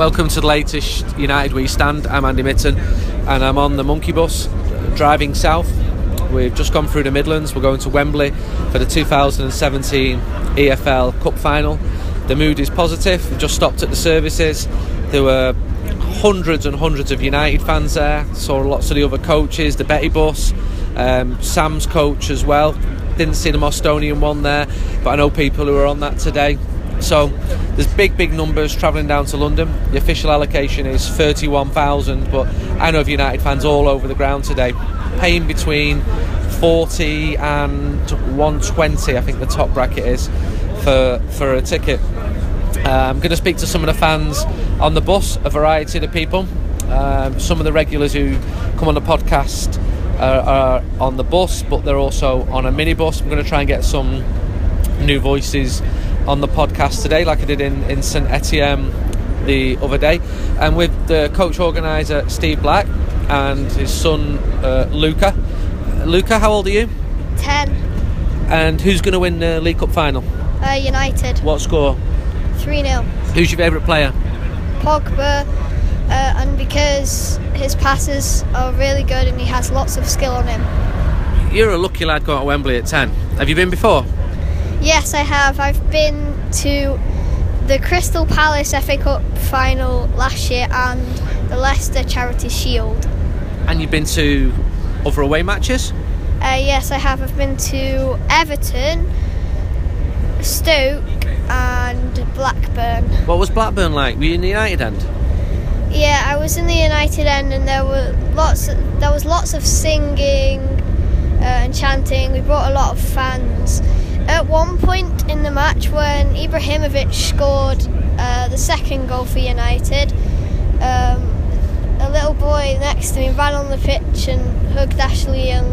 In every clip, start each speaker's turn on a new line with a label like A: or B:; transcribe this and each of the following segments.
A: Welcome to the latest United We Stand. I'm Andy Mitten and I'm on the Monkey Bus driving south. We've just gone through the Midlands. We're going to Wembley for the 2017 EFL Cup final. The mood is positive. We've just stopped at the services. There were hundreds and hundreds of United fans there. Saw lots of the other coaches, the Betty bus, um, Sam's coach as well. Didn't see the Mostonian one there, but I know people who are on that today. So there's big, big numbers travelling down to London. The official allocation is 31,000, but I know of United fans all over the ground today, paying between 40 and 120. I think the top bracket is for for a ticket. Uh, I'm going to speak to some of the fans on the bus, a variety of people. Um, some of the regulars who come on the podcast are, are on the bus, but they're also on a minibus. I'm going to try and get some new voices on the podcast today, like I did in, in St Etienne the other day, and with the coach organizer Steve Black and his son uh, Luca. Luca, how old are you?
B: 10.
A: And who's going to win the League Cup final?
B: Uh, United.
A: What score?
B: 3 0.
A: Who's your favourite player?
B: Pogba. Uh, and because his passes are really good and he has lots of skill on him.
A: You're a lucky lad going to Wembley at 10. Have you been before?
B: Yes, I have. I've been to the Crystal Palace FA Cup final last year and the Leicester Charity Shield.
A: And you've been to other away matches?
B: Uh, yes, I have. I've been to Everton, Stoke, and Blackburn.
A: What was Blackburn like? Were you in the United end?
B: Yeah, I was in the United end, and there were lots. there was lots of singing uh, and chanting. We brought a lot of fans. At one point in the match, when Ibrahimovic scored uh, the second goal for United, um, a little boy next to me ran on the pitch and hugged Ashley Young.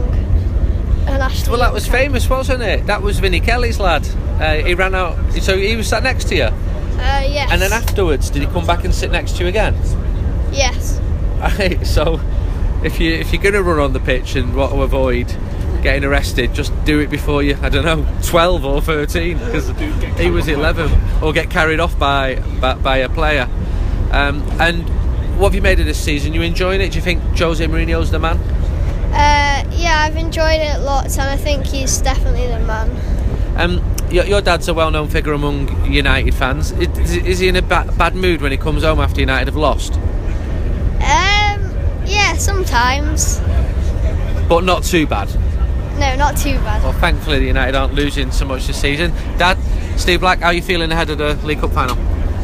B: And Ashley
A: Well, that was famous, wasn't it? That was Vinnie Kelly's lad. Uh, he ran out, so he was sat next to you.
B: Uh, yes.
A: And then afterwards, did he come back and sit next to you again?
B: Yes.
A: Right, so if you if you're gonna run on the pitch and want to avoid getting arrested, just do it before you I don't know 12 or 13 because he was 11 or get carried off by by, by a player. Um, and what have you made of this season? You enjoying it? Do you think Jose Mourinho's the man?
B: Uh, yeah, I've enjoyed it lots, and I think he's definitely the man.
A: Um, your, your dad's a well-known figure among United fans. Is, is he in a ba- bad mood when he comes home after United have lost?
B: Um, yeah, sometimes.
A: But not too bad.
B: No, not too bad.
A: Well, thankfully, the United aren't losing so much this season. Dad, Steve Black, how are you feeling ahead of the League Cup final?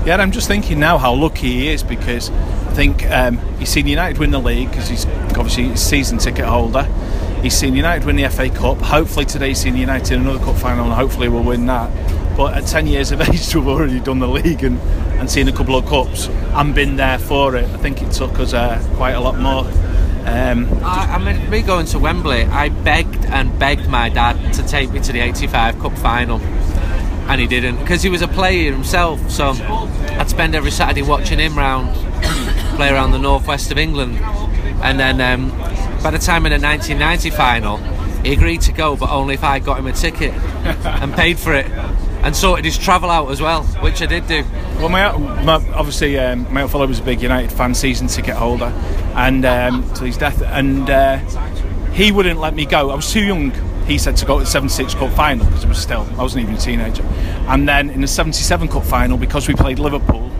C: Yeah, I'm just thinking now how lucky he is because I think um, he's seen United win the league because he's obviously a season ticket holder. He's seen United win the FA Cup. Hopefully today he's seen United in another cup final and hopefully we'll win that. But at 10 years of age to have already done the league and, and seen a couple of cups and been there for it, I think it took us uh, quite a lot more. Um,
A: I, I mean, me going to Wembley, I begged and begged my dad to take me to the 85 Cup final. And he didn't because he was a player himself. So I'd spend every Saturday watching him round, play around the northwest of England. And then um, by the time in the 1990 final, he agreed to go, but only if I got him a ticket and paid for it and sorted his travel out as well, which I did do.
C: Well, my, my obviously um, my fellow was a big United fan, season ticket holder, and um, to his death, and uh, he wouldn't let me go. I was too young. He said to go to the 76 Cup final because it was still I wasn't even a teenager, and then in the 77 Cup final because we played Liverpool,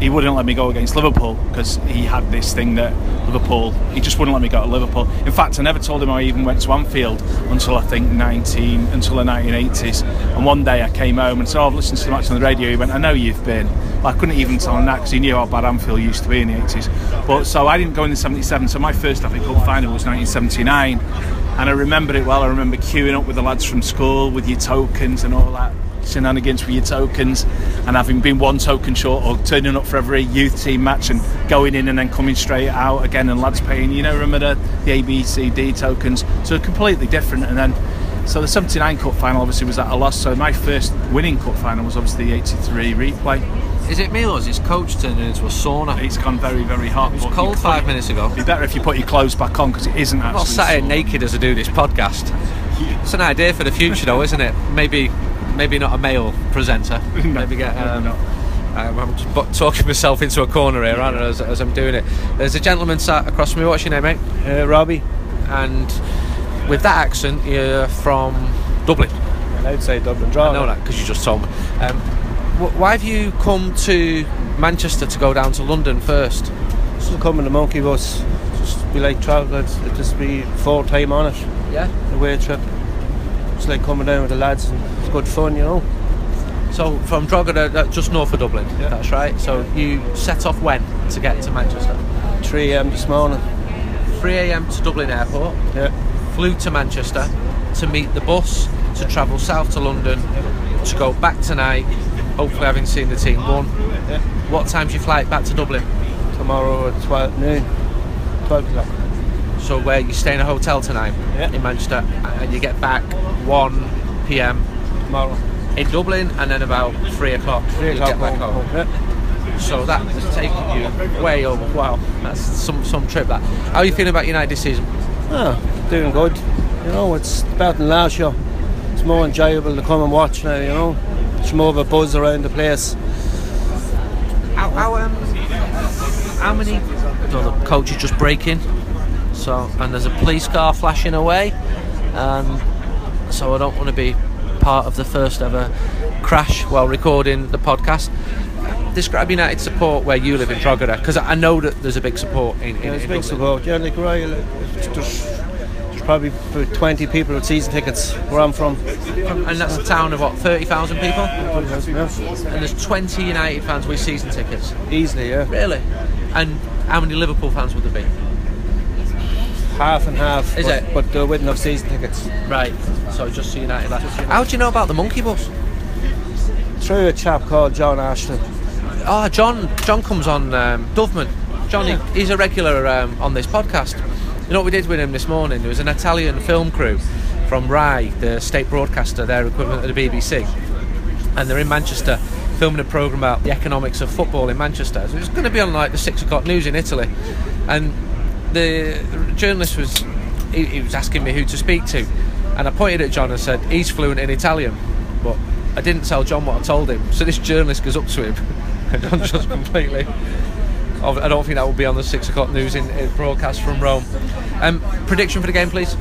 C: he wouldn't let me go against Liverpool because he had this thing that Liverpool. He just wouldn't let me go to Liverpool. In fact, I never told him I even went to Anfield until I think 19 until the 1980s. And one day I came home and said, "Oh, I've listened to the match on the radio." He went, "I know you've been." I couldn't even tell him that because he knew how bad Anfield used to be in the 80s. But so I didn't go in the 77. So my first FA Cup final was 1979, and I remember it well. I remember queuing up with the lads from school with your tokens and all that shenanigans with your tokens and having been one token short or turning up for every youth team match and going in and then coming straight out again and lads paying you know remember the, the A B C D tokens so completely different and then so the 79 cup final obviously was at a loss so my first winning cup final was obviously the 83 replay
A: Is it me or is his coach turning into a sauna?
C: it's gone very very hot
A: It was cold five minutes ago.
C: it'd be better if you put your clothes back on because it isn't
A: I'm
C: actually
A: not sat here naked as I do this podcast. It's an idea for the future, though, isn't it? Maybe, maybe not a male presenter.
C: No,
A: maybe get um. Um, I'm just talking myself into a corner here, aren't I, as, as I'm doing it. There's a gentleman sat across from me. What's your name, mate?
D: Uh, Robbie,
A: And with that accent, you're from Dublin.
D: I'd say Dublin draw.
A: I know that because you just told me. Um, wh- why have you come to Manchester to go down to London first?
D: Will come in the monkey bus. Just be like travel. It's, it just be full time on it.
A: Yeah.
D: Away trip. It's like coming down with the lads and good fun, you know.
A: So from Drogheda, uh, just north of Dublin.
D: Yeah.
A: That's right. So you set off when to get to Manchester?
D: 3 a.m. this morning.
A: 3 a.m. to Dublin Airport.
D: Yeah.
A: Flew to Manchester to meet the bus to travel south to London to go back tonight. Hopefully, having seen the team won.
D: Yeah.
A: What time's your flight back to Dublin?
D: Tomorrow at 12 noon. 12 o'clock.
A: So where you stay in a hotel tonight
D: Yeah.
A: in Manchester, and you get back 1 p.m.
D: Tomorrow.
A: in Dublin, and then about 3 o'clock
D: 3 o'clock
A: get back
D: home.
A: home.
D: Yeah.
A: So that has taken you way over. Wow, that's some some trip. That. How are you feeling about United this season?
D: Ah, doing good. You know, it's better than last year. It's more enjoyable to come and watch now, you know. It's more of a buzz around the place.
A: How, how, um, how many? No, the coach is just breaking. So and there's a police car flashing away, and so I don't want to be part of the first ever crash while recording the podcast. Describe United support where you live in Drogheda, because I know that there's a big support in. in
D: Yeah, it's
A: in
D: big support. Yeah, like Royal, uh, there's, there's probably about 20 people with season tickets where I'm from.
A: And that's a town of what, 30,000 people?
D: Yeah.
A: And there's 20 United fans with season tickets.
D: Easily, yeah.
A: Really? And how many Liverpool fans would there be?
D: Half and half.
A: Is
D: but,
A: it?
D: But there wouldn't have season tickets.
A: Right. So just the United lads. How do you know about the monkey bus?
D: Through a chap called John Ashton.
A: Oh, John. John comes on um, Doveman. Johnny,
D: Yeah.
A: he's a regular um, on this podcast. You know what we did with him this morning? There was an Italian film crew from Rai, the state broadcaster, their equivalent of the BBC, and they're in Manchester filming a program about the economics of football in Manchester. So it was going to be on like the six o'clock news in Italy, and the journalist was he, he was asking me who to speak to, and I pointed at John and said he's fluent in Italian, but I didn't tell John what I told him. So this journalist goes up to him, and John just completely. I don't think that will be on the six o'clock news in, in broadcast from Rome. Um, prediction for the game, please.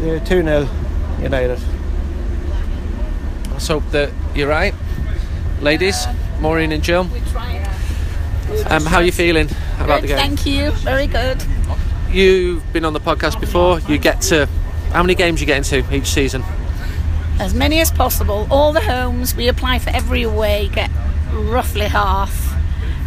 D: Yeah, 2 0 United.
A: Let's hope that you're right, ladies, Maureen and Jill. Um, how are you feeling about the game?
E: Thank you. Very good.
A: You've been on the podcast before. You get to how many games you get into each season?
E: As many as possible. All the homes. We apply for every away, get roughly half,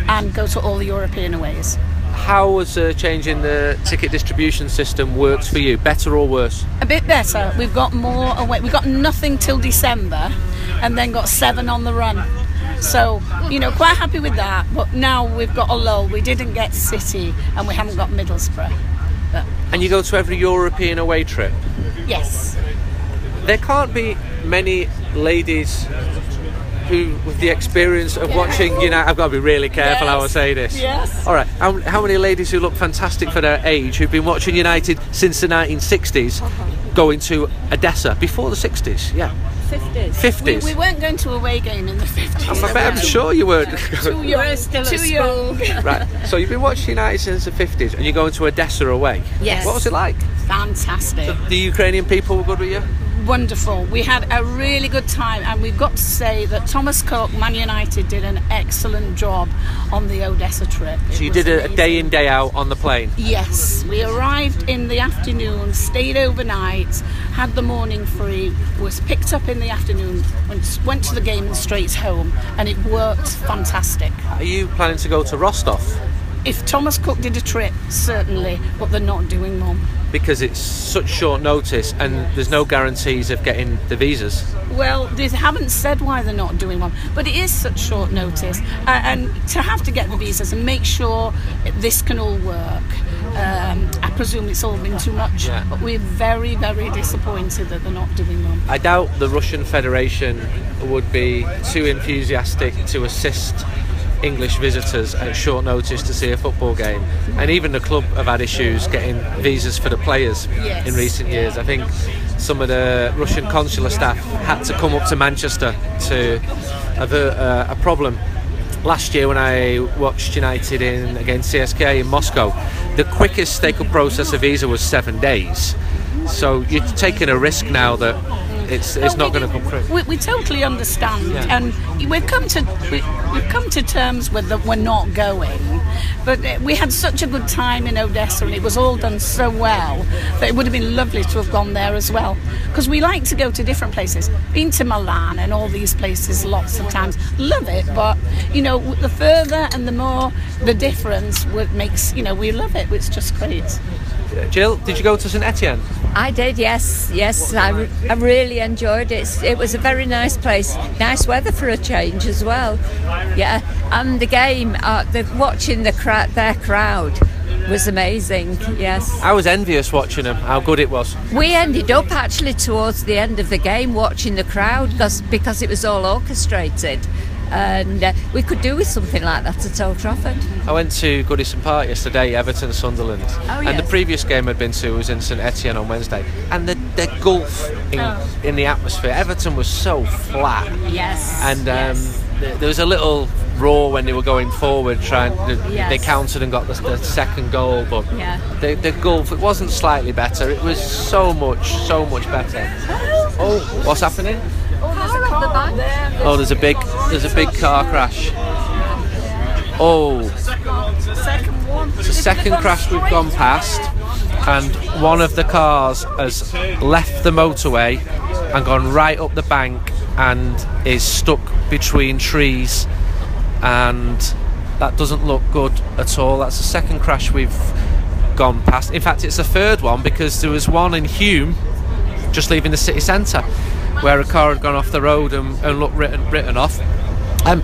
E: and go to all the European aways.
A: How has uh, changing the ticket distribution system worked for you? Better or worse?
E: A bit better. We've got more away. We've got nothing till December, and then got seven on the run. So, you know, quite happy with that. But now we've got a lull. We didn't get City, and we haven't got Middlesbrough. But
A: And you go to every European away trip.
E: yes,
A: There can't be many ladies who, with the experience of watching, you know, I've got to be really careful how I
E: Yes.
A: say this.
E: Yes.
A: All right. How, how many ladies who look fantastic for their age, who've been watching United since the 1960s, going to Odessa before the 60s? Yeah.
E: 50s.
A: 50s.
E: We, we weren't going to a away game in the 50s.
A: I'm, I'm sure you weren't.
E: Too young. Too young.
A: right. So you've been watching United since the 50s, and you're going to Odessa away.
E: Yes.
A: What was it like?
E: Fantastic.
A: The Ukrainian people were good with you.
E: Wonderful. We had a really good time, and we've got to say that Thomas Cook, Man United, did an excellent job on the Odessa trip. It
A: So you did a, a day in, day out on the plane.
E: Yes, we arrived in the afternoon, stayed overnight, had the morning free, was picked up in the afternoon, went, went to the game and straight home, and it worked fantastic.
A: Are you planning to go to Rostov?
E: If Thomas Cook did a trip, certainly, but they're not doing one.
A: Because it's such short notice and there's no guarantees of getting the visas.
E: Well, they haven't said why they're not doing one, but it is such short notice, uh, and to have to get the visas and make sure this can all work. Um, I presume it's all been too much,
A: Yeah.
E: but we're very, very disappointed that they're not doing one.
A: I doubt the Russian Federation would be too enthusiastic to assist English visitors at short notice to see a football game. And even the club have had issues getting visas for the players
E: Yes.
A: in recent years. I think some of the Russian consular staff had to come up to Manchester to avert uh, a problem last year when I watched United in against CSKA in Moscow, the quickest they could process a visa was seven days. So you're taking a risk now that it's it's
E: Well,
A: not going to come through.
E: We, we totally understand,
A: Yeah.
E: and we've come to we, we've come to terms with that we're not going. But uh, we had such a good time in Odessa, and it was all done so well that it would have been lovely to have gone there as well. Because we like to go to different places. Been to Milan and all these places lots of times. Love it, but you know, the further and the more the difference would makes you know we love it. It's just great.
A: Jill, did you go to St Etienne?
F: I did, yes, yes. I, re- I really enjoyed it. It was a very nice place. Nice weather for a change as well. Yeah, and the game, uh, the watching the crowd, their crowd, was amazing. Yes,
A: I was envious watching them. How good it was.
F: we ended up actually towards the end of the game watching the crowd because because it was all orchestrated, and uh, we could do with something like that at Old Trafford.
A: I went to Goodison Park yesterday, Everton Sunderland,
F: Oh,
A: and the previous game I'd been to was in St Etienne on Wednesday, and the, the gulf in,
F: Oh.
A: in the atmosphere. Everton was so flat,
F: Yes,
A: and um,
F: yes.
A: th- there was a little roar when they were going forward, trying. They
F: Yes.
A: countered and got the, the second goal, but
F: Yeah.
A: the, the gulf it wasn't slightly better. It was so much, so much better. Oh, what's happening?
F: Car at the oh, back.
A: Oh, there's a big, there's a big car crash. Oh,
E: Second.
A: It's the second crash we've gone past, and one of the cars has left the motorway and gone right up the bank and is stuck between trees, and that doesn't look good at all. That's the second crash we've gone past. In fact, it's the third one because there was one in Hulme just leaving the city centre where a car had gone off the road and, and looked written, written off. Um,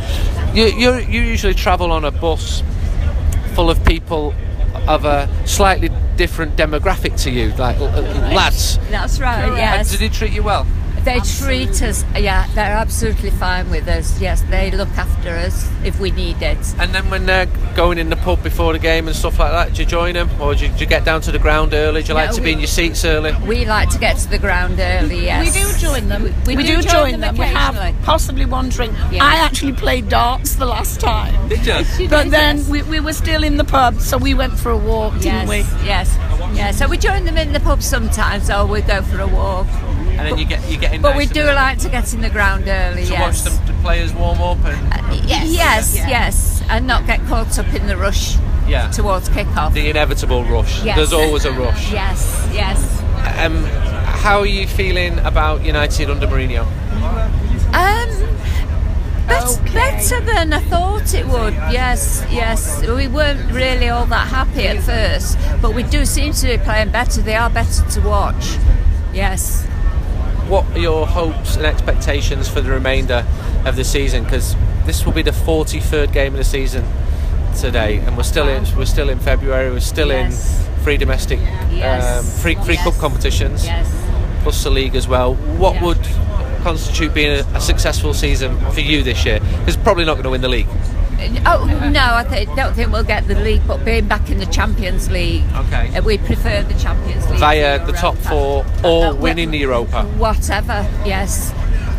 A: you, you, you usually travel on a bus full of people of a slightly different demographic to you, like uh, lads.
F: That's right.
A: And
F: Yes.
A: did he treat you well?
F: They treat us, yeah, they're absolutely fine with us. Yes, they look after us if we need it.
A: And then when they're going in the pub before the game and stuff like that, do you join them, or do you, do you get down to the ground early? Do you like
F: No,
A: to be
F: we-
A: in your seats early?
F: We like to get to the ground early, yes.
E: We do join them.
F: We,
E: We,
F: do,
E: do, join, them. We have possibly one drink.
F: Yeah.
E: I actually played darts the last time.
A: Did you?
E: But
F: did,
E: then
F: yes.
E: we, we were still in the pub, so we went for a walk,
F: Yes,
E: didn't we?
F: yes, yeah. So we join them in the pub sometimes, or we go for a walk.
A: And then you get you get in.
F: But
A: nice
F: we do
A: early
F: like to get in the ground early.
A: to
F: yes.
A: watch the, the players warm up and
F: Yes, yes, yes, and not get caught up in the rush
A: yeah,
F: towards kick-off.
A: the inevitable rush.
F: Yes.
A: There's always a rush.
F: Yes, yes.
A: Um, how are you feeling about United under Mourinho?
F: Um, bet-
E: Okay.
F: better than I thought it would. Yes, yes. We weren't really all that happy at first, but we do seem to be playing better. They are better to watch. Yes.
A: What are your hopes and expectations for the remainder of the season? Because this will be the 43rd game of the season today, and we're still in we're still in February. We're still
F: Yes.
A: in free domestic,
F: Yes.
A: um, free free
F: Yes.
A: cup competitions,
F: Yes.
A: plus the league as well. What would constitute being a, a successful season for you this year? Because probably not going to win the league.
F: Oh no, I th- don't think we'll get the league, but being back in the Champions League,
A: Okay.
F: uh, we prefer the Champions League.
A: Via
F: to
A: the top four or
F: we-
A: winning the Europa,
F: Whatever. Yes.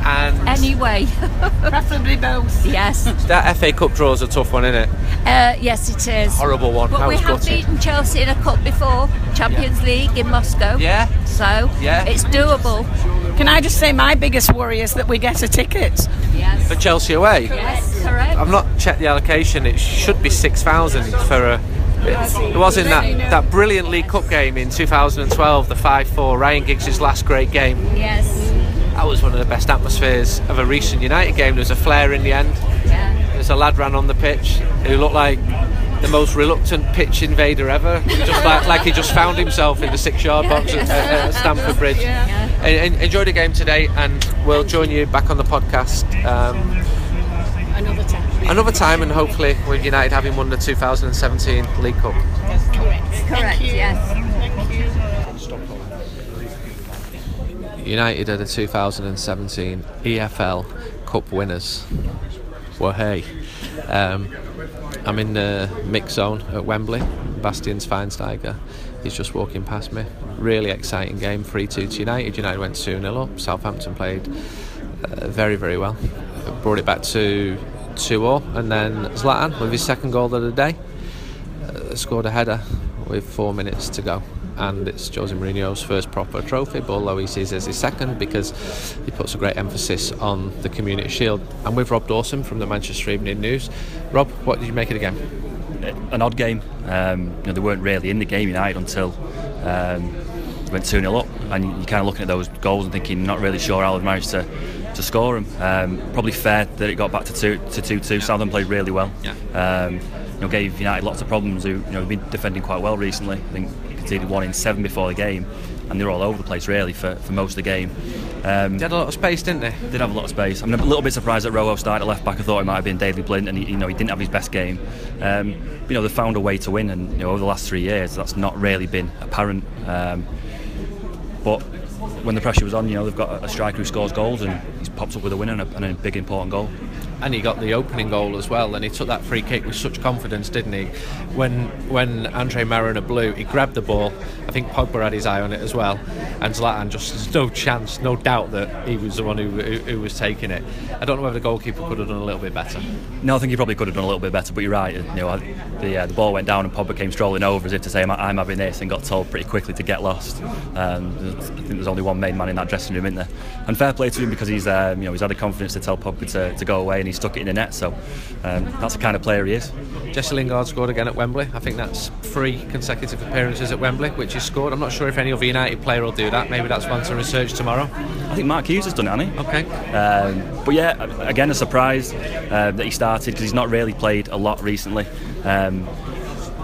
A: and
F: Anyway.
E: Preferably both.
F: yes.
A: that FA Cup draw is a tough one, isn't it?
F: Uh, yes, it is.
A: Horrible one.
F: But
A: I
F: we have
A: gutted.
F: beaten Chelsea in a cup before, Champions League in Moscow.
A: Yeah.
F: So
A: Yeah.
F: it's doable.
E: Can I just say my biggest worry is that we get a ticket.
F: Yes.
A: For Chelsea away.
F: Yes, correct.
A: I've not checked the allocation. It should be six thousand for a. It was in that, that brilliant League Cup game in 2012, the 5-4, Ryan Giggs' last great game.
F: Yes.
A: That was one of the best atmospheres of a recent United game. There was a flare in the end.
F: Yeah.
A: There's a lad ran on the pitch who looked like the most reluctant pitch invader ever. Just like, like he just found himself in the six-yard box at, at Stamford Bridge. En- en- enjoy the game today, and we'll join you back on the podcast. Um,
E: Another time.
A: another time and hopefully with United having won the 2017 League Cup.
F: Correct. Yes.
A: United are the 2017 EFL Cup winners. Well, hey, um, I'm in the mix zone at Wembley. Bastian Schweinsteiger is just walking past me. Really exciting game, 3 2 to United. United went 2 0 up. Southampton played uh, very, very well. Brought it back to 2 0. and then Zlatan with his second goal of the day uh, scored a header with four minutes to go. And it's Jose Mourinho's first proper trophy, but although he sees it as his second because he puts a great emphasis on the Community Shield. And with Rob Dawson from the Manchester Evening News. Rob, what did you make of the game?
G: An odd game. Um, you know, they weren't really in the game United until um, went 2 0 up. And you're kind of looking at those goals and thinking, not really sure how they managed to, to score them. Um, probably fair that it got back to 2 to 2 2. Southern played really well.
A: Yeah.
G: Um, you know, gave United lots of problems. Who you know have been defending quite well recently. I think conceded one in seven before the game, and they're all over the place really for, for most of the game. Um,
A: They had a lot of space, didn't they?
G: They did have a lot of space. I'm a little bit surprised that Rojo started at left back. I thought it might have been Daley Blind, and he, you know he didn't have his best game. Um, you know they found a way to win, and you know over the last three years that's not really been apparent. Um, but when the pressure was on, you know they've got a striker who scores goals, and he's popped up with a winner and a, and a big important goal.
A: And he got the opening goal as well and he took that free kick with such confidence didn't he when when Andre Marriner blew he grabbed the ball I think Pogba had his eye on it as well and Zlatan just there's no chance no doubt that he was the one who, who, who was taking it I don't know whether the goalkeeper could have done a little bit better
G: No, I think he probably could have done a little bit better, but you're right. You know, the uh, the ball went down and Pogba came strolling over as if to say, "I'm, I'm having this," and got told pretty quickly to get lost. Um, I think there's only one main man in that dressing room, isn't there? And fair play to him because he's um, you know he's had the confidence to tell Pogba to, to go away and he stuck it in the net. So um, that's the kind of player he is.
A: Jesse Lingard scored again at Wembley I think that's three consecutive appearances at Wembley which he scored I'm not sure if any other United player will do that maybe that's one to research tomorrow
G: I think Mark Hughes has done it, hasn't he?
A: okay
G: Um, but yeah, again, a surprise uh, that he started because he's not really played a lot recently. Um,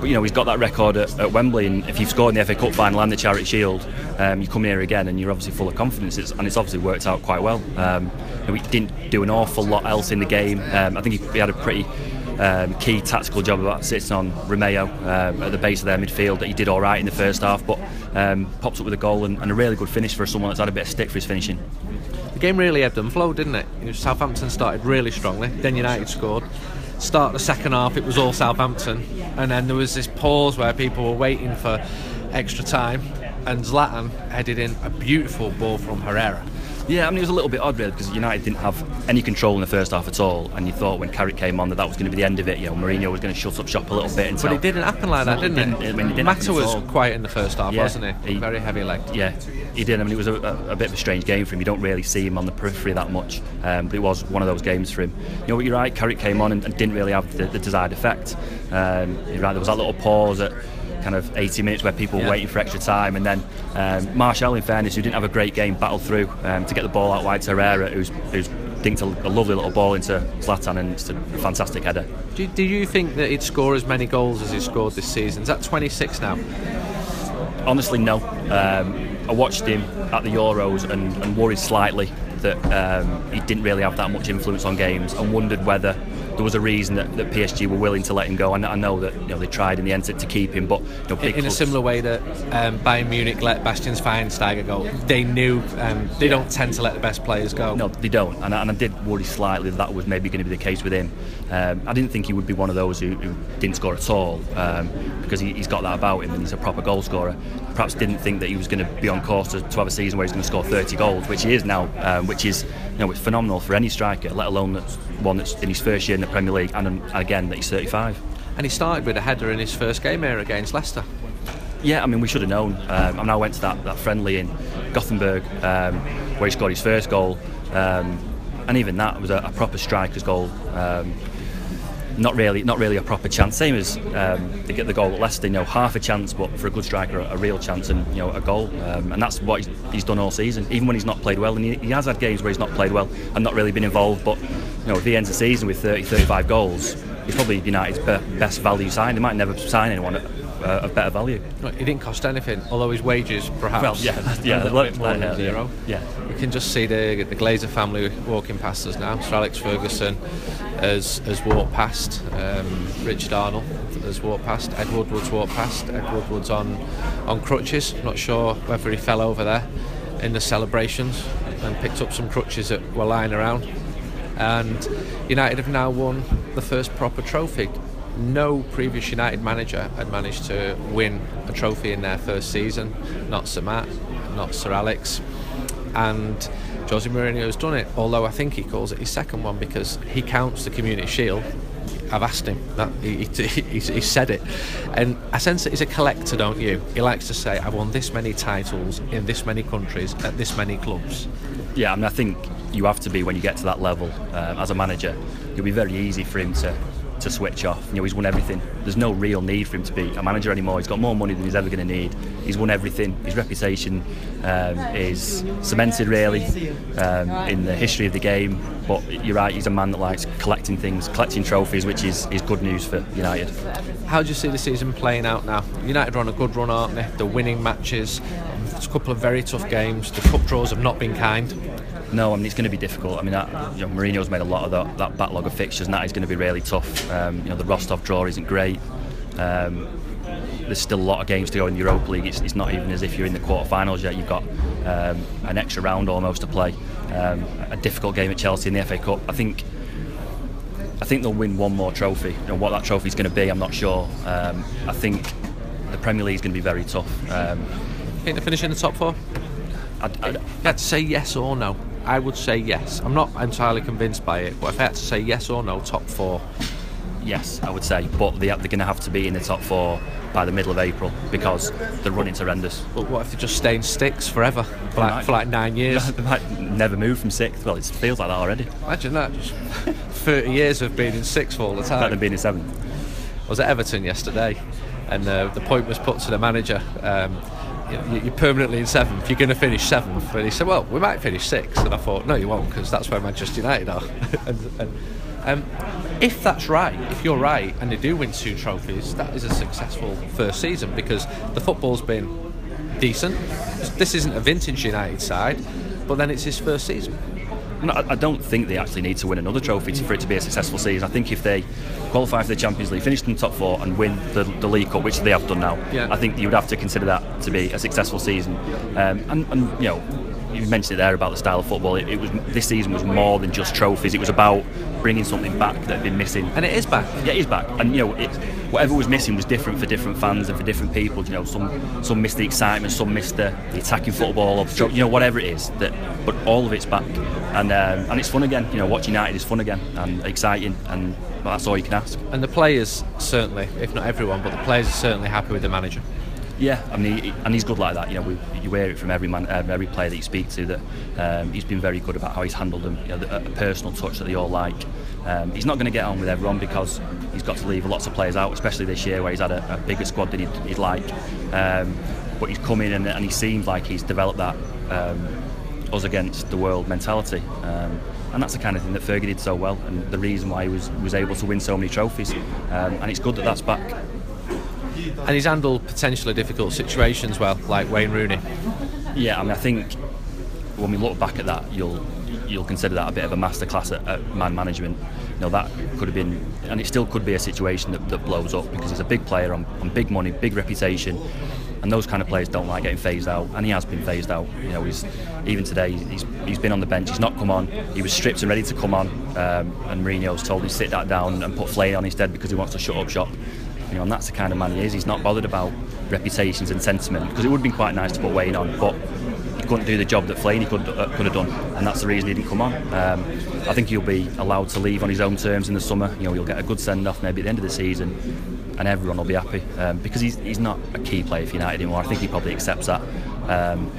G: but you know, he's got that record at, at Wembley, and if you've scored in the FA Cup final and the Charity Shield, um, you come here again and you're obviously full of confidence, it's, and it's obviously worked out quite well. Um, he didn't do an awful lot else in the game. Um, I think he, he had a pretty um, key tactical job about sitting on Romeu um, at the base of their midfield. That he did all right in the first half, but um, pops up with a goal and, and a really good finish for someone that's had a bit of stick for his finishing.
A: The game really ebbed and flowed, didn't it? You know, Southampton started really strongly, then United scored. Start the second half, it was all Southampton, and then there was this pause where people were waiting for extra time, and Zlatan headed in a beautiful ball from Herrera.
G: Yeah, I mean it was a little bit odd really because United didn't have any control in the first half at all, and you thought when Carrick came on that that was going to be the end of it. You know, Mourinho was going to shut up shop a little bit until.
A: But it didn't happen like that, didn't it?
G: didn't. I mean, it didn't
A: Mata was quiet in the first half,
G: Yeah,
A: wasn't he?
G: he-
A: Very heavy legged.
G: Yeah, he did. I mean, it was a, a, a bit of a strange game for him. You don't really see him on the periphery that much, um, but it was one of those games for him. You know, you're right. Carrick came on and, and didn't really have the, the desired effect. Um, you're right. There was that little pause at kind of 80 minutes where people were waiting for extra time, and then um, Martial, in fairness, who didn't have a great game, battled through um, to get the ball out wide to Herrera, who's, who's dinked a, a lovely little ball into Zlatan, and it's a fantastic header.
A: Do, do you think that he'd score as many goals as he scored this season? Is that 26 now?
G: Honestly, no. Um, I watched him at the Euros and, and worried slightly that um, he didn't really have that much influence on games, and wondered whether there was a reason that, that PSG were willing to let him go. And I know that you know they tried in the end to, to keep him, but you know, big
A: in a similar way that um, Bayern Munich let Bastian Schweinsteiger go. They knew um, they don't tend to let the best players go.
G: No, they don't, and I, and I did worry slightly that that was maybe going to be the case with him. Um, I didn't think he would be one of those who, who didn't score at all, um, because he, he's got that about him, and he's a proper goal scorer. Perhaps didn't think that he was going to be on course to, to have a season where he's going to score 30 goals, which he is now, um, which is you know it's phenomenal for any striker, let alone that's one that's in his first year in the Premier League, and, um, again that he's 35.
A: And he started with a header in his first game here against Leicester.
G: Yeah, I mean, we should have known. Um, I now went to that, that friendly in Gothenburg um, where he scored his first goal, um, and even that was a, a proper striker's goal. Um, not really, not really a proper chance. Same as um, they get the goal at Leicester. You know, half a chance, but for a good striker, a, real chance, and you know, a goal. Um, and that's what he's, he's done all season, even when he's not played well. And he, he has had games where he's not played well and not really been involved. But you know, if he ends the season with 30, 35 goals, he's probably United's be- best value sign. They might never sign anyone at, uh, of better value.
A: Right, He didn't cost anything, although his wages perhaps
G: Well, yeah, that's- yeah,
A: a little bit more than zero.
G: yeah.
A: You can just see the the Glazer family walking past us now. Sir Alex Ferguson has has walked past. Um, Richard Arnold has walked past. Ed Woodward's walked past. Ed Woodward's on on crutches. Not sure whether he fell over there in the celebrations and picked up some crutches that were lying around. And United have now won the first proper trophy. No previous United manager had managed to win a trophy in their first season. Not Sir Matt, not Sir Alex. And Jose Mourinho has done it. Although I think he calls it his second one because he counts the Community Shield. I've asked him that he, he, he, said it, and I sense that he's a collector, don't you? He likes to say, "I've won this many titles in this many countries at this many clubs."
G: Yeah, I mean, I think you have to be when you get to that level um, as a manager. It'll be very easy for him to to switch off. You know, he's won everything. There's no real need for him to be a manager anymore. He's got more money than he's ever going to need. He's won everything. His reputation um, is cemented really um, in the history of the game. But you're right, he's a man that likes collecting things, collecting trophies, which is, is good news for United.
A: How do you see the season playing out now? United are on a good run, aren't they? They're winning matches. It's a couple of very tough games. The cup draws have not been kind.
G: No, I mean it's going to be difficult. I mean, that, you know, Mourinho's made a lot of that, that backlog of fixtures, and that is going to be really tough. Um, you know, the Rostov draw isn't great. Um, there's still a lot of games to go in the Europa League. It's, it's not even as if you're in the quarterfinals yet. You've got um, an extra round almost to play. Um, a difficult game at Chelsea in the FA Cup. I think. I think they'll win one more trophy. You know, what that trophy is going to be, I'm not sure. Um, I think the Premier League is going to be very tough. Um,
A: think they finish in the top four?
G: I'd, I'd,
A: to say yes or no. I would say yes. I'm not entirely convinced by it, but if I had to say yes or no, top four.
G: Yes, I would say, but they, they're going to have to be in the top four by the middle of April because the running's horrendous.
A: But what if they just stay in sticks forever for like, for like nine years?
G: They might never move from sixth. Well, it feels like that already.
A: Imagine that. Just 30 years of being in sixth all the time.
G: Better than being in seventh.
A: I was at Everton yesterday, and uh, the point was put to the manager. Um, you're permanently in seventh. You're going to finish seventh, and he said, "Well, we might finish sixth. And I thought, "No, you won't, because that's where Manchester United are." and, and, um, if that's right, if you're right, and they do win two trophies, that is a successful first season because the football's been decent. This isn't a vintage United side, but then it's his first season.
G: No, I I don't think they actually need to win another trophy for it to be a successful season. I think if they qualify for the Champions League, finish in the top four, and win the, the League Cup, which they have done now,
A: Yeah.
G: I think you would have to consider that to be a successful season. Um, and, and you know, you mentioned it there about the style of football. It, it was this season was more than just trophies. It was about bringing something back that had been missing.
A: And it is back.
G: Yeah, it is back, and you know, it, whatever was missing was different for different fans and for different people. You know, some some missed the excitement, some missed the, the attacking football, or you know, whatever it is. That, but all of it's back, and um, and it's fun again. You know, watching United is fun again and exciting, and that's all you can ask.
A: And the players certainly, if not everyone, but the players are certainly happy with the manager.
G: Yeah, I mean, he, and he's good like that. You know, we, you hear it from every man, um, every player that you speak to that um, he's been very good about how he's handled them. You know, the, a personal touch that they all like. Um, he's not going to get on with everyone because he's got to leave lots of players out, especially this year where he's had a, a bigger squad than he'd, he'd like. Um, but he's come in and, and he seems like he's developed that um, us against the world mentality. Um, and that's the kind of thing that Fergie did so well, and the reason why he was was able to win so many trophies. Um, and it's good that that's back.
A: And he's handled potentially difficult situations well, like Wayne Rooney.
G: Yeah, I mean, I think when we look back at that, you'll you'll consider that a bit of a masterclass at, at man management. You know, that could have been, and it still could be a situation that, that blows up because he's a big player on, on big money, big reputation, and those kind of players don't like getting phased out, and he has been phased out. You know, he's even today he's he's been on the bench, he's not come on. He was stripped and ready to come on, um, and Mourinho's told him to sit that down and put Flay on instead because he wants to shut up shop. You know, and that's the kind of man he is. He's not bothered about reputations and sentiment because it would have been quite nice to put Wayne on, but he couldn't do the job that Fellaini could uh, could have done, and that's the reason he didn't come on. Um, I think he'll be allowed to leave on his own terms in the summer. You know, he'll get a good send off maybe at the end of the season, and everyone will be happy um, because he's, he's not a key player for United anymore. I think he probably accepts that. Um,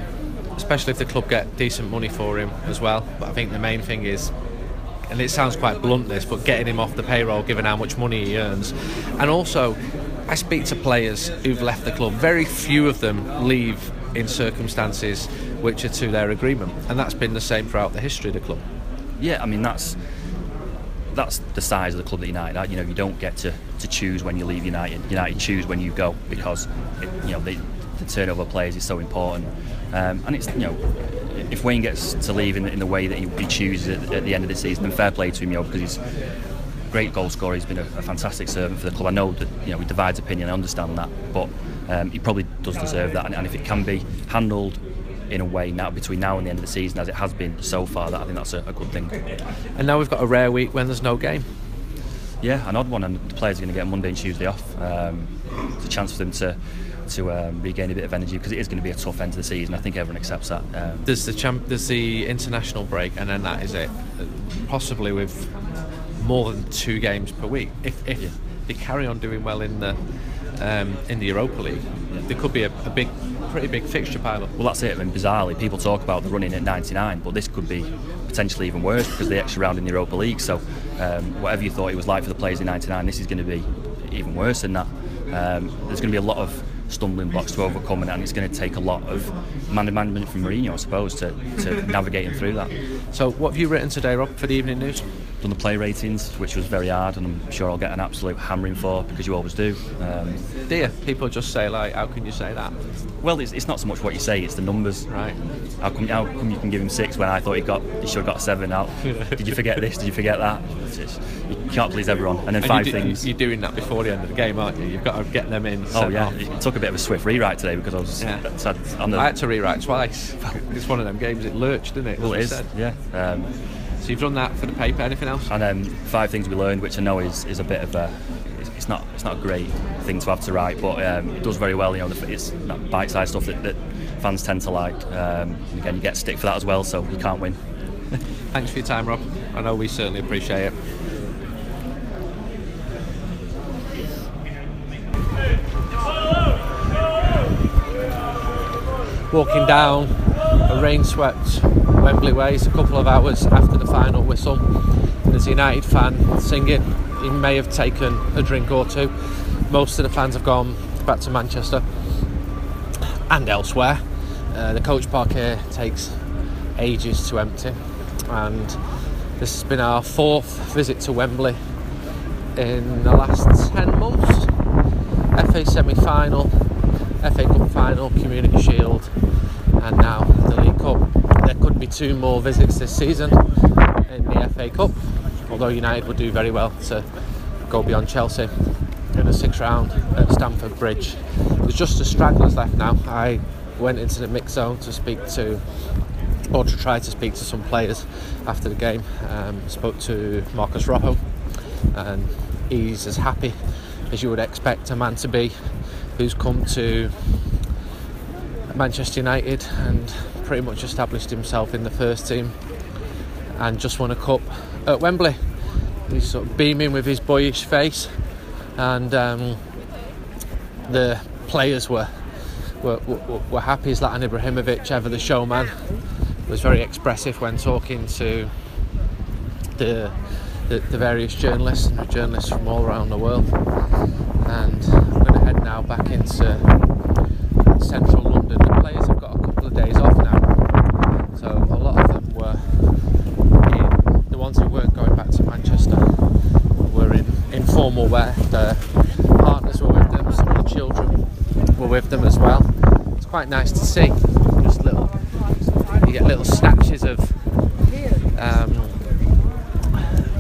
A: especially if the club get decent money for him as well. But I think the main thing is, and it sounds quite blunt this, but getting him off the payroll given how much money he earns. And also, I speak to players who've left the club. Very few of them leave in circumstances which are to their agreement, and that's been the same throughout the history of the club.
G: yeah, I mean that's that's the size of the club that United. You know, you don't get to, to choose when you leave United. United choose when you go because it, you know they, the turnover of players is so important. Um, and it's you know if Wayne gets to leave in, the- in the way that he, he chooses at, at the end of the season, then fair play to him, you know, because he's a great goal scorer. He's been a, a fantastic servant for the club. I know that you know we divides opinion. I understand that, but um, he probably does deserve that. And, and if it can be handled in a way now between now and the end of the season, as it has been so far, that I think that's a, a good thing.
A: And now we've got a rare week when there's no game.
G: Yeah, an odd one, and the players are going to get Monday and Tuesday off. Um, it's a chance for them to to um, regain a bit of energy because it is going to be a tough end to the season. I think everyone accepts that. Um,
A: There's the champ. There's the international break, and then that is it. Possibly with more than two games per week. If, if
G: Yeah.
A: they carry on doing well in the um, in the Europa League, there could be a, a big, pretty big fixture pile up.
G: Well, that's it. I mean, bizarrely, people talk about the running at 99, but this could be potentially even worse because the extra round in the Europa League. So, um, whatever you thought it was like for the players in 99, this is going to be even worse than that. Um, there's going to be a lot of stumbling blocks to overcome, and it's going to take a lot of man management from Mourinho, I suppose, to, to navigating through that.
A: So, what have you written today, Rob, for the evening news?
G: Done the play ratings, which was very hard, and I'm sure I'll get an absolute hammering for because you always do. Um,
A: Dear, people just say like, how can you say that?
G: well, it's, it's not so much what you say; it's the numbers.
A: Right.
G: How come, how come you can give him six when I thought he got he should have got seven out? Did you forget this? Did you forget that? It's can't please everyone. And then
A: And
G: five
A: you do,
G: things.
A: You're doing that before the end of the game, aren't you? You've got to get them in.
G: oh yeah,
A: off.
G: it took a bit of a swift rewrite today because I was
A: Yeah.
G: sad on the.
A: I had to rewrite twice. It's one of them games. It lurched, didn't it?
G: well, it is.
A: said.
G: Yeah. Um,
A: So you've done that for the paper. Anything else?
G: and then five things we learned, which I know is, is a bit of a. It's, it's not it's not a great thing to have to write, but um, it does very well. You know, it's that bite-sized stuff that, that fans tend to like. Um, and again, you get stick for that as well, so you can't win.
A: Thanks for your time, Rob. I know we certainly appreciate it. Walking down a rain-swept Wembley Way, it's a couple of hours after the final whistle. There's a United fan singing. He may have taken a drink or two. Most of the fans have gone back to Manchester and elsewhere. Uh, the coach park here takes ages to empty, and this has been our fourth visit to Wembley in the last 10 months. FA semi final, FA Cup final, Community Shield, and now the League Cup. There could be two more visits this season in the FA Cup, although United would do very well to go beyond Chelsea in the sixth round at Stamford Bridge. There's just the stragglers left now. I went into the mix zone to speak to or to try to speak to some players after the game. Um, spoke to Marcos Rojo, and he's as happy as you would expect a man to be who's come to Manchester United and pretty much established himself in the first team and just won a cup at Wembley. He's sort of beaming with his boyish face, and um, the players were were, were, were happy. Zlatan Ibrahimovic, ever the showman, was very expressive when talking to the, the, the various journalists and journalists from all around the world. And I'm going to head now back into central London. The players have got a couple of days off now, so a lot of them were in, the ones who weren't going back to Manchester were in informal wear. Their partners were with them, some of the children were with them as well. It's quite nice to see. Just little, you get little snatches of um,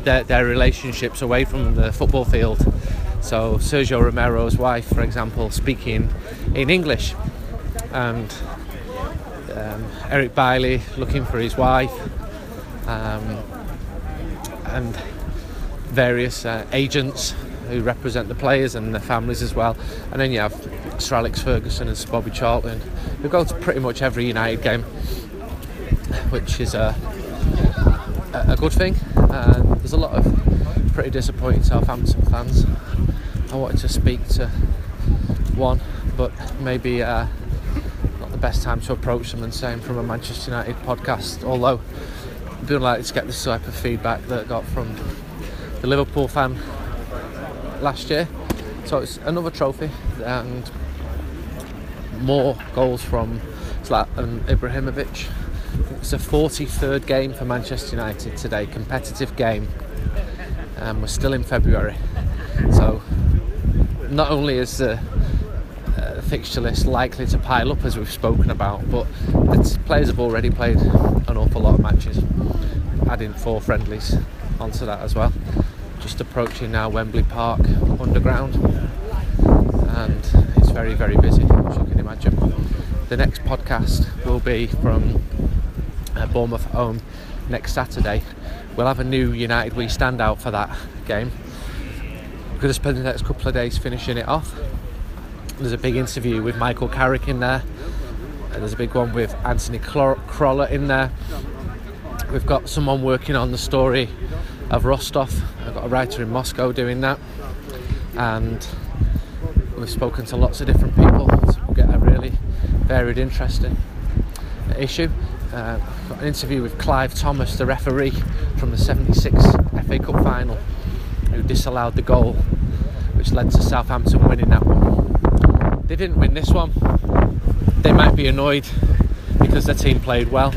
A: their, their relationships away from the football field. So Sergio Romero's wife, for example, speaking in English, and um, Eric Bailly looking for his wife, um, and various uh, agents who represent the players and their families as well. And then you have Sir Alex Ferguson and Sir Bobby Charlton, who go to pretty much every United game, which is a, a a good thing. And there's a lot of pretty disappointing Southampton fans. I wanted to speak to one, but maybe uh, not the best time to approach them and say from a Manchester United podcast. Although I'd be to get the type of feedback that I got from the Liverpool fan last year. So it's another trophy and more goals from Zlatan Ibrahimovic. It's a 43rd game for Manchester United today, competitive game. Um, we're still in February, so not only is the uh, fixture list likely to pile up as we've spoken about, but the players have already played an awful lot of matches, adding four friendlies onto that as well. Just approaching now Wembley Park underground, and it's very, very busy, as you can imagine. The next podcast will be from uh, Bournemouth home next Saturday. We'll have a new United We standout for that game, We're going to spend the next couple of days finishing it off. There's a big interview with Michael Carrick in there. There's a big one with Anthony Crolla in there. We've got someone working on the story of Rostov. I've got a writer in Moscow doing that. And we've spoken to lots of different people to get a really varied, interesting issue. Uh, got an interview with Clive Thomas, the referee from the 76 FA Cup final, who disallowed the goal which led to Southampton winning that one. They didn't win this one. They might be annoyed because their team played well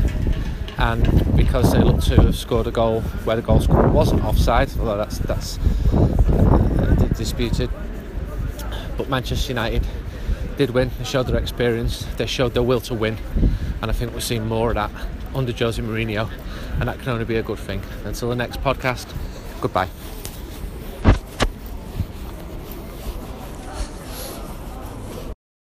A: and because they looked to have scored a goal where the goal scorer wasn't offside, although that's that's uh, disputed. But Manchester United did win. They showed their experience. They showed their will to win, and I think we're seeing more of that under Jose Mourinho, and that can only be a good thing. Until the next podcast, goodbye.